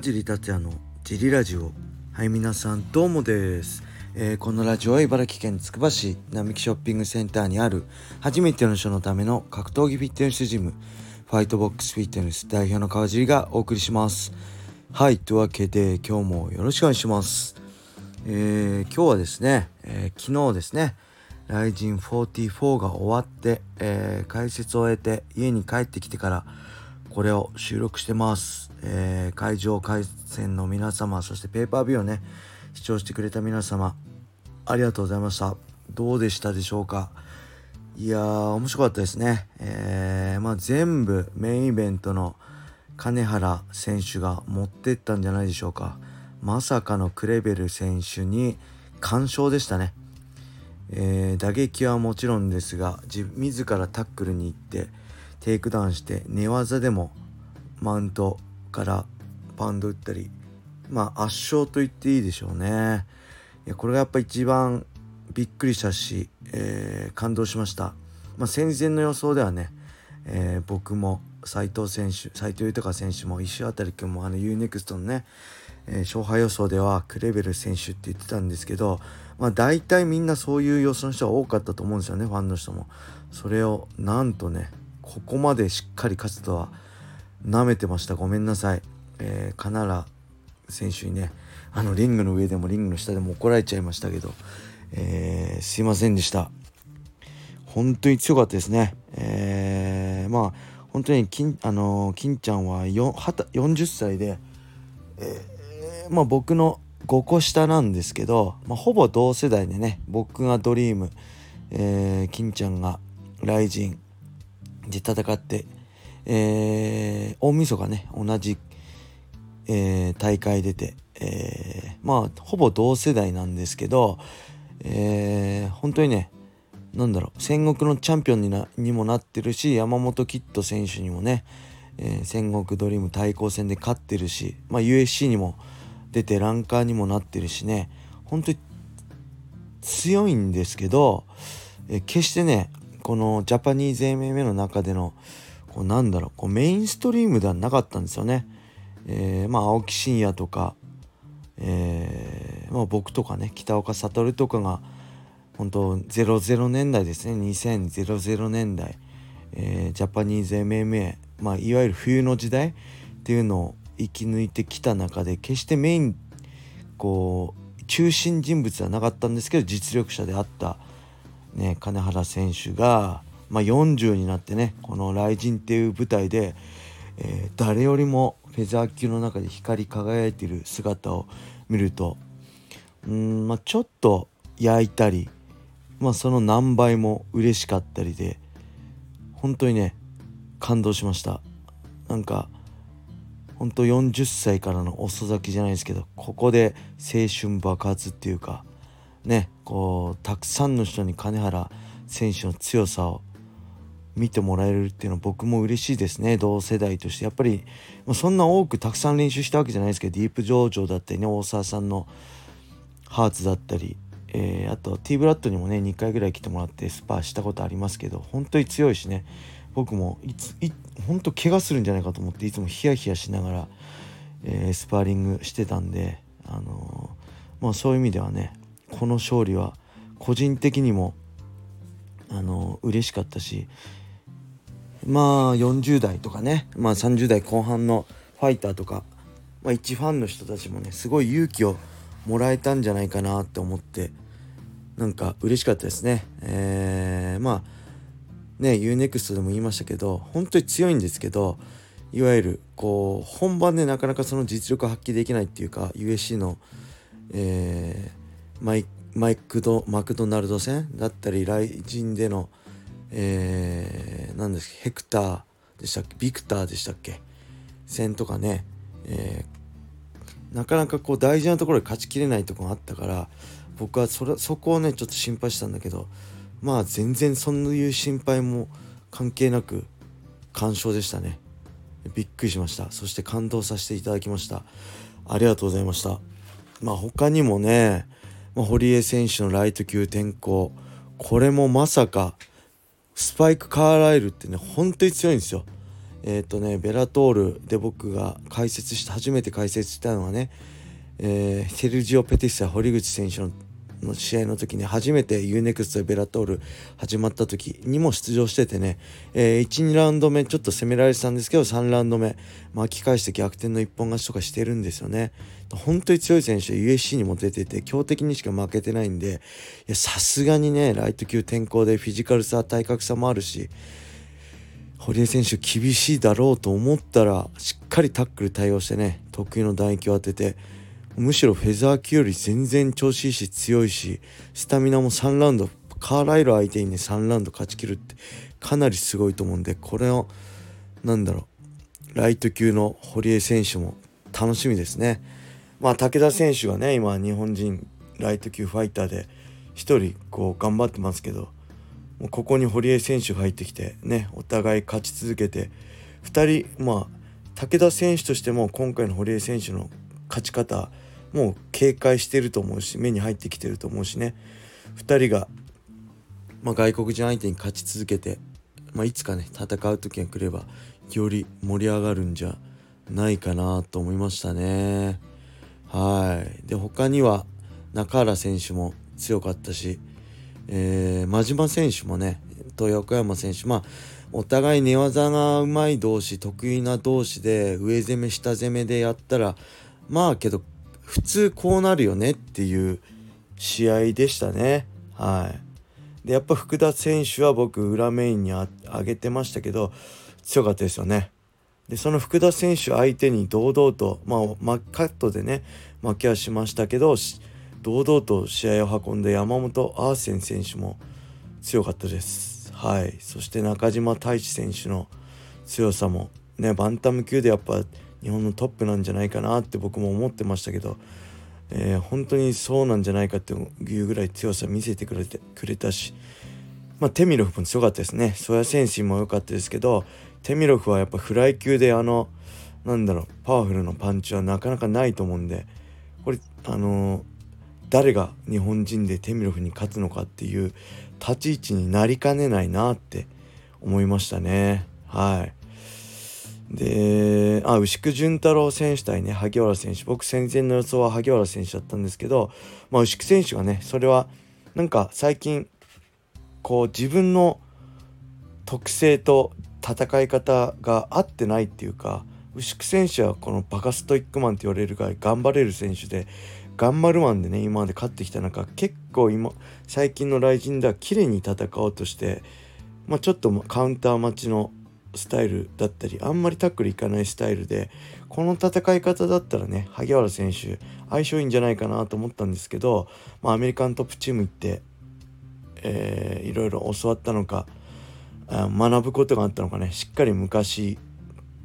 川尻達也のジリラジオ。はい皆さんどうもです、えー、このラジオは茨城県つくば市並木ショッピングセンターにある初めての人のための格闘技フィットネスジムファイトボックスフィットネス代表の川尻がお送りします。はいというわけで今日もよろしくお願いします。えー、今日はですね、えー、昨日ですねライジン44が終わって、えー、解説を終えて家に帰ってきてからこれを収録してます、えー、会場回線の皆様そしてペーパービューをね視聴してくれた皆様ありがとうございました。どうでしたでしょうか？いやー面白かったですね。えー、まあ全部メインイベントの金原選手が持ってったんじゃないでしょうか。まさかのクレベル選手に完勝でしたね。えー、打撃はもちろんですが自らタックルに行ってテイクダウンして寝技でもマウントからパウンド打ったりまあ圧勝と言っていいでしょうね。いやこれがやっぱ一番びっくりしたし、えー、感動しました、まあ、戦前の予想ではね、えー、僕も斎藤選手斎藤裕選手も石渡君もあの U-NEXT のね、えー、勝敗予想ではクレベル選手って言ってたんですけどまあ大体みんなそういう予想の人は多かったと思うんですよねファンの人も。それをなんとねここまでしっかり勝つとは舐めてました。ごめんなさい、えー、カナラ選手にねあのリングの上でもリングの下でも怒られちゃいましたけど、えー、すいませんでした。本当に強かったですね。えー、まあ本当に金あの金ちゃんは40歳で、えー、まあ僕の5個下なんですけど、まあ、ほぼ同世代でね僕がドリーム、えー、金ちゃんがライジンで戦って、えー、大晦日ね同じ、えー、大会出て、えー、まあほぼ同世代なんですけど、えー、本当にねなんだろう戦国のチャンピオンになにもなってるし山本キッド選手にもね、えー、戦国ドリーム対抗戦で勝ってるし、まあ、USC にも出てランカーにもなってるしね本当に強いんですけど、えー、決してねこのジャパニーズ MMA の中でのこうなんだろうこうメインストリームではなかったんですよね。えー、まあ青木真也とか、えー、まあ、僕とかね北岡悟とかが本当00年代ですね2000年代、えー、ジャパニーズ MMA、まあ、いわゆる冬の時代っていうのを生き抜いてきた中で決してメインこう中心人物ではなかったんですけど実力者であったね、金原選手が、まあ、40になってねこの「雷神」っていう舞台で、えー、誰よりもフェザー級の中で光り輝いている姿を見るとうん、まあ、ちょっと焼いたり、まあ、その何倍も嬉しかったりで本当にね感動しました。なんか本当40歳からの遅咲きじゃないですけどここで青春爆発っていうかねこうたくさんの人に金原選手の強さを見てもらえるっていうのは僕も嬉しいですね。同世代として。やっぱりそんな多くたくさん練習したわけじゃないですけどディープ上場だったりね大沢さんのハーツだったり、えー、あと T ブラッドにもね2回ぐらい来てもらってスパーしたことありますけど本当に強いしね。僕もいつい本当怪我するんじゃないかと思っていつもヒヤヒヤしながら、えー、スパーリングしてたんで、あのー、まあ、そういう意味ではねこの勝利は個人的にもあの嬉しかったしまあ40代とかね、まあ、30代後半のファイターとか、まあ、一ファンの人たちもねすごい勇気をもらえたんじゃないかなって思って。なんか嬉しかったですね。えー、まあね UNEXT でも言いましたけど本当に強いんですけどいわゆるこう本番でなかなかその実力発揮できないっていうか USC の、えー、マイマイクドマクドナルド戦だったり雷神での、えー、何ですかヘクターでしたっけ？ビクターでしたっけ？戦とかね、えー、なかなかこう大事なところで勝ちきれないとこがあったから僕はそれそこをねちょっと心配したんだけどまあ全然そういう心配も関係なく完勝でしたね。びっくりしました。そして感動させていただきました。ありがとうございました。まあ他にもねまあ、堀江選手のライト級転向これもまさかスパイク・カーライルってね本当に強いんですよ。えっ、ー、とねベラトールで僕が解説して初めて解説したのはね、えー、セルジオ・ペティスや堀口選手のの試合の時に初めて UNEXT ベラトール始まった時にも出場しててね、えー、12ラウンド目ちょっと攻められてたんですけど3ラウンド目巻き返して逆転の一本勝ちとかしてるんですよね。本当に強い選手 USC にも出てて強敵にしか負けてないんでさすがにねライト級転向でフィジカルさ体格差もあるし堀江選手厳しいだろうと思ったらしっかりタックル対応してね得意の打撃を当ててむしろフェザー級より全然調子いいし強いしスタミナも3ラウンドカーライル相手にね3ラウンド勝ちきるってかなりすごいと思うんでこれをなんだろうライト級の堀江選手も楽しみですね。まあ武田選手がね今日本人ライト級ファイターで1人こう頑張ってますけどもうここに堀江選手が入ってきてねお互い勝ち続けて2人まあ武田選手としても今回の堀江選手の勝ち方もう警戒してると思うし目に入ってきてると思うしね2人が、まあ、外国人相手に勝ち続けて、まあ、いつかね戦う時が来ればより盛り上がるんじゃないかなと思いましたね。はいで他には中原選手も強かったし、えー、真島選手もねと横山選手まあお互い寝技がうまい同士得意な同士で上攻め下攻めでやったらまあけど普通こうなるよねっていう試合でしたね。はい。で、やっぱ福田選手は僕裏メインにあげてましたけど、強かったですよね。で、その福田選手相手に堂々と、まあ、マッカットでね、負けはしましたけど、堂々と試合を運んで山本アーセン選手も強かったです。はい。そして中島太一選手の強さも、ね、バンタム級でやっぱ日本のトップなんじゃないかなって僕も思ってましたけど、えー、本当にそうなんじゃないかっていうぐらい強さ見せてくれてくれたし、まあ、テミロフも強かったですねソヤ選手も良かったですけどテミロフはやっぱフライ級であのなんだろうパワフルなパンチはなかなかないと思うんでこれあのー、誰が日本人でテミロフに勝つのかっていう立ち位置になりかねないなって思いましたねはい。で、あ、牛久潤太郎選手対ね、萩原選手。僕戦前の予想は萩原選手だったんですけど、まあ、牛久選手がね、それは、なんか最近、こう自分の特性と戦い方が合ってないっていうか、牛久選手はこのバカストイックマンって言われるぐらい頑張れる選手で、頑張るマンでね、今まで勝ってきた中、結構今、最近の雷神では綺麗に戦おうとして、まあ、ちょっとカウンター待ちのスタイルだったりあんまりタックルいかないスタイルでこの戦い方だったらね萩原選手相性いいんじゃないかなと思ったんですけど、まあ、アメリカントップチーム行って、えー、いろいろ教わったのか学ぶことがあったのかねしっかり昔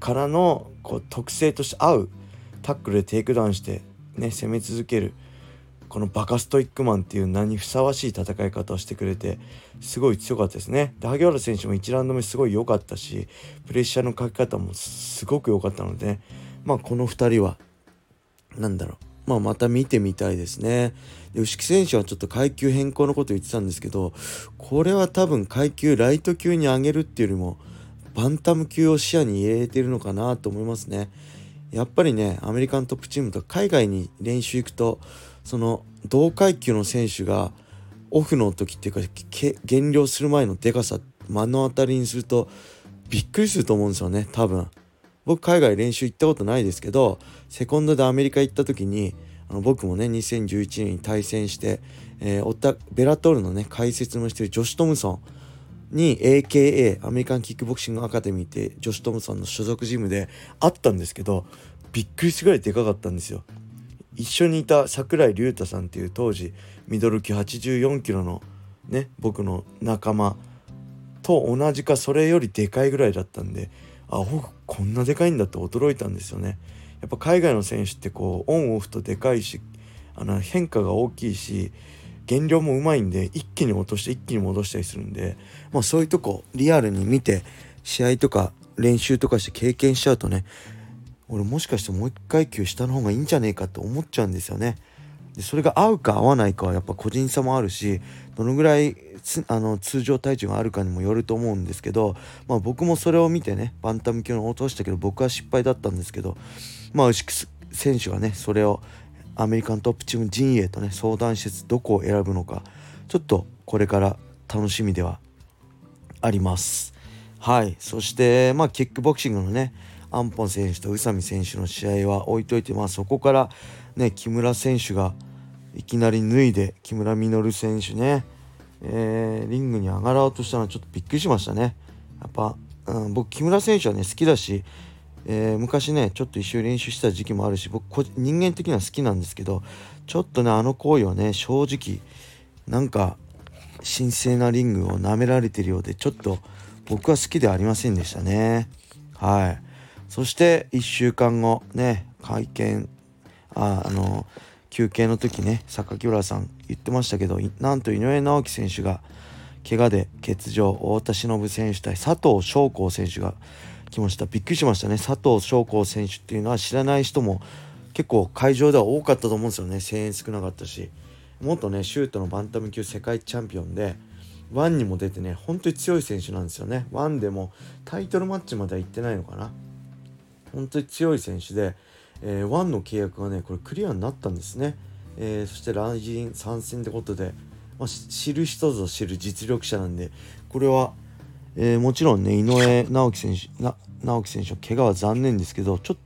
からのこう特性として合うタックルでテイクダウンしてね攻め続けるこのバカストイックマンっていう名にふさわしい戦い方をしてくれてすごい強かったですね。で萩原選手も1ラウンド目すごい良かったしプレッシャーのかけ方もすごく良かったので、まあこの2人は何だろうまあまた見てみたいですね。で牛木選手はちょっと階級変更のこと言ってたんですけどこれは多分階級ライト級に上げるっていうよりもバンタム級を視野に入れてるのかなと思いますね。やっぱりねアメリカントップチームと海外に練習行くとその同階級の選手がオフの時っていうか減量する前のでかさ目の当たりにするとびっくりすると思うんですよね多分僕海外練習行ったことないですけどセコンドでアメリカ行った時にあの僕もね2011年に対戦して、えー、ベラトールのね解説もしてるジョシュ・トムソンに AKA アメリカンキックボクシングアカデミーってジョシュ・トムソンの所属ジムで会ったんですけどびっくりするぐらいでかかったんですよ。一緒にいた櫻井隆太さんっていう当時ミドル級84キロのね僕の仲間と同じかそれよりでかいぐらいだったんであこんなでかいんだって驚いたんですよね。やっぱ海外の選手ってこうオンオフとでかいしあの変化が大きいし減量もうまいんで一気に落として一気に戻したりするんで、まあ、そういうとこリアルに見て試合とか練習とかして経験しちゃうとね俺もしかしてもう一階級下の方がいいんじゃねえかって思っちゃうんですよねでそれが合うか合わないかはやっぱ個人差もあるしどのぐらいあの通常体重があるかにもよると思うんですけど、まあ、僕もそれを見てねバンタム級の落としたけど僕は失敗だったんですけどまあ牛久選手がねそれをアメリカントップチーム陣営とね相談してどこを選ぶのかちょっとこれから楽しみではあります。はい。そしてまあキックボクシングのねアンポン選手と宇佐美選手の試合は置いといてまあそこからね木村選手がいきなり脱いで木村稔選手ね、えー、リングに上がろうとしたのはちょっとびっくりしましたね。やっぱ、うん、僕木村選手はね好きだしえー、昔ねちょっと一周練習した時期もあるし僕人間的には好きなんですけどちょっとねあの行為はね正直なんか神聖なリングを舐められてるようでちょっと僕は好きではありませんでしたね。はい。そして1週間後ね会見ああの休憩の時ね榊原さん言ってましたけどなんと井上直樹選手が怪我で欠場太田忍選手対佐藤翔光選手が来ました。びっくりしましたね。佐藤翔光選手っていうのは知らない人も結構会場では多かったと思うんですよね。声援少なかったし。元ねシュートのバンタム級世界チャンピオンで1にも出てね本当に強い選手なんですよね。1でもタイトルマッチまでは行ってないのかな。本当に強い選手で、えー、1の契約がねこれクリアになったんですね、えー、そして来人参戦ってことで、まあ、知る人ぞ知る実力者なんでこれはえー、もちろんね井上直樹選手な直樹選手の怪我は残念ですけどちょっ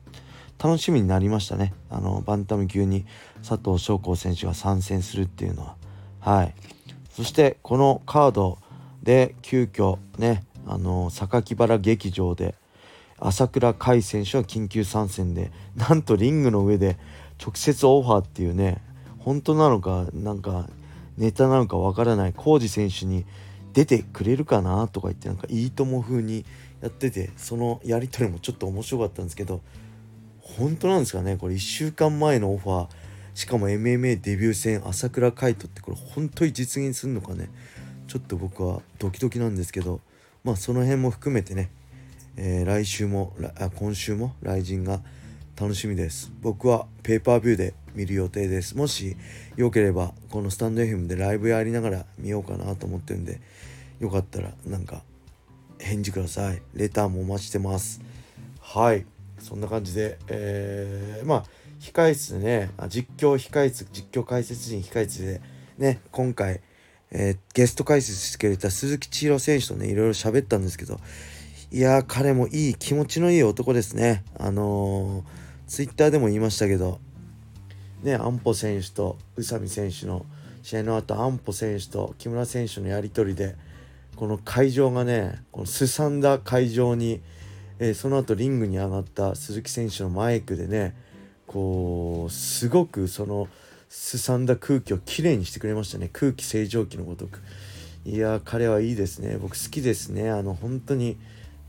と楽しみになりましたね。あのバンタム級に佐藤翔光選手が参戦するっていうのは。はい。そしてこのカードで急遽ねあの榊原劇場で朝倉海選手は緊急参戦でなんとリングの上で直接オファーっていうね本当なのかなんかネタなのかわからない浩二選手に出てくれるかなとか言ってなんかいいとも風にやっててそのやり取りもちょっと面白かったんですけど本当なんですかねこれ1週間前のオファーしかも MMA デビュー戦朝倉海斗ってこれ本当に実現するのかねちょっと僕はドキドキなんですけどまあその辺も含めてね、えー、来週もあ今週も来人が楽しみです。僕はペーパービューで見る予定です。もしよければこのスタンド FM でライブやりながら見ようかなと思ってるんでよかったらなんか返事ください。レターもお待ちしてます。はい。そんな感じでえー、まあ控室ね実況控室実況解説陣控室でね今回、えー、ゲスト解説してくれた鈴木千尋選手とねいろいろ喋ったんですけどいや彼もいい気持ちのいい男ですね。あのー、ツイッターでも言いましたけど。ね、安保選手と宇佐美選手の試合の後安保選手と木村選手のやり取りでこの会場がねこのすさんだ会場に、えー、その後リングに上がった鈴木選手のマイクでねこうすごくそのすさんだ空気をきれいにしてくれましたね。空気清浄機のごとく。いや彼はいいですね。僕好きですね。あの本当に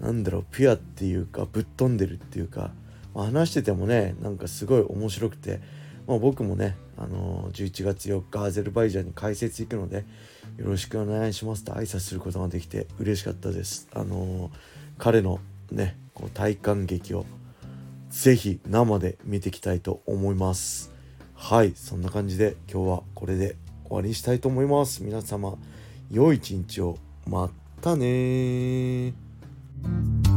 何だろうピュアっていうかぶっ飛んでるっていうか、まあ、話しててもねなんかすごい面白くてまあ、僕もね、あのー、11月4日アゼルバイジャンに解説行くのでよろしくお願いしますと挨拶することができて嬉しかったです。あのー、彼のねこう体感劇をぜひ生で見ていきたいと思います。はいそんな感じで今日はこれで終わりにしたいと思います。皆様良い一日をまたね thank you